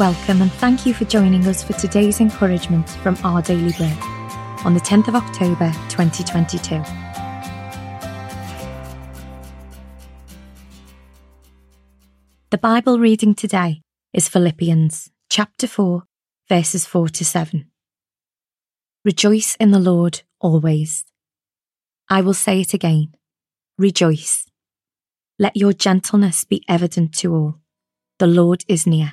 Welcome and thank you for joining us for today's encouragement from Our Daily Bread on the 10th of October 2022. The Bible reading today is Philippians chapter 4, verses 4 to 7. Rejoice in the Lord always. I will say it again. Rejoice. Let your gentleness be evident to all. The Lord is near.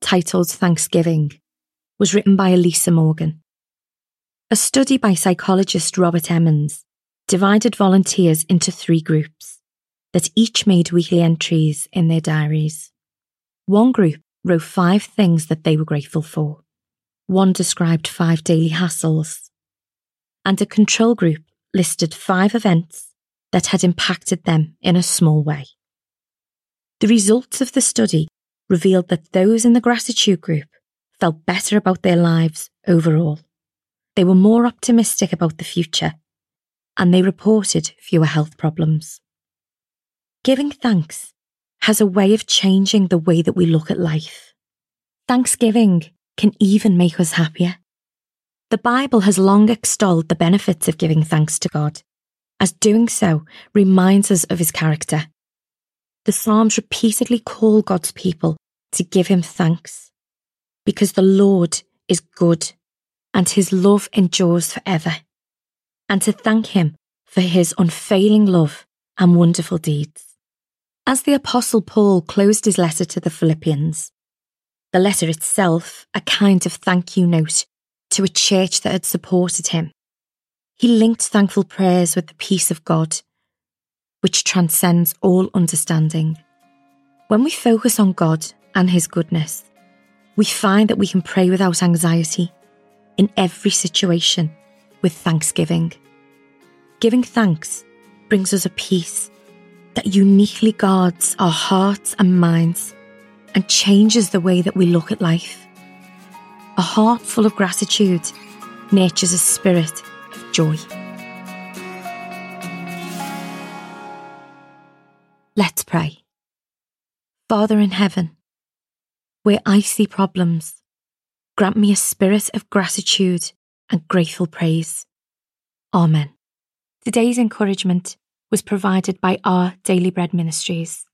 titled Thanksgiving, was written by Elisa Morgan. A study by psychologist Robert Emmons divided volunteers into three groups that each made weekly entries in their diaries. One group wrote five things that they were grateful for. One described five daily hassles. And a control group listed five events that had impacted them in a small way. The results of the study revealed that those in the gratitude group felt better about their lives overall. They were more optimistic about the future and they reported fewer health problems. Giving thanks has a way of changing the way that we look at life. Thanksgiving can even make us happier. The Bible has long extolled the benefits of giving thanks to God, as doing so reminds us of his character the Psalms repeatedly call God's people to give him thanks because the Lord is good and his love endures forever, and to thank him for his unfailing love and wonderful deeds. As the Apostle Paul closed his letter to the Philippians, the letter itself a kind of thank you note to a church that had supported him, he linked thankful prayers with the peace of God which transcends all understanding. When we focus on God and His goodness, we find that we can pray without anxiety in every situation with thanksgiving. Giving thanks brings us a peace that uniquely guards our hearts and minds and changes the way that we look at life. A heart full of gratitude nurtures a spirit of joy. Let's pray. Father in heaven, where I see problems, grant me a spirit of gratitude and grateful praise. Amen. Today's encouragement was provided by our Daily Bread Ministries.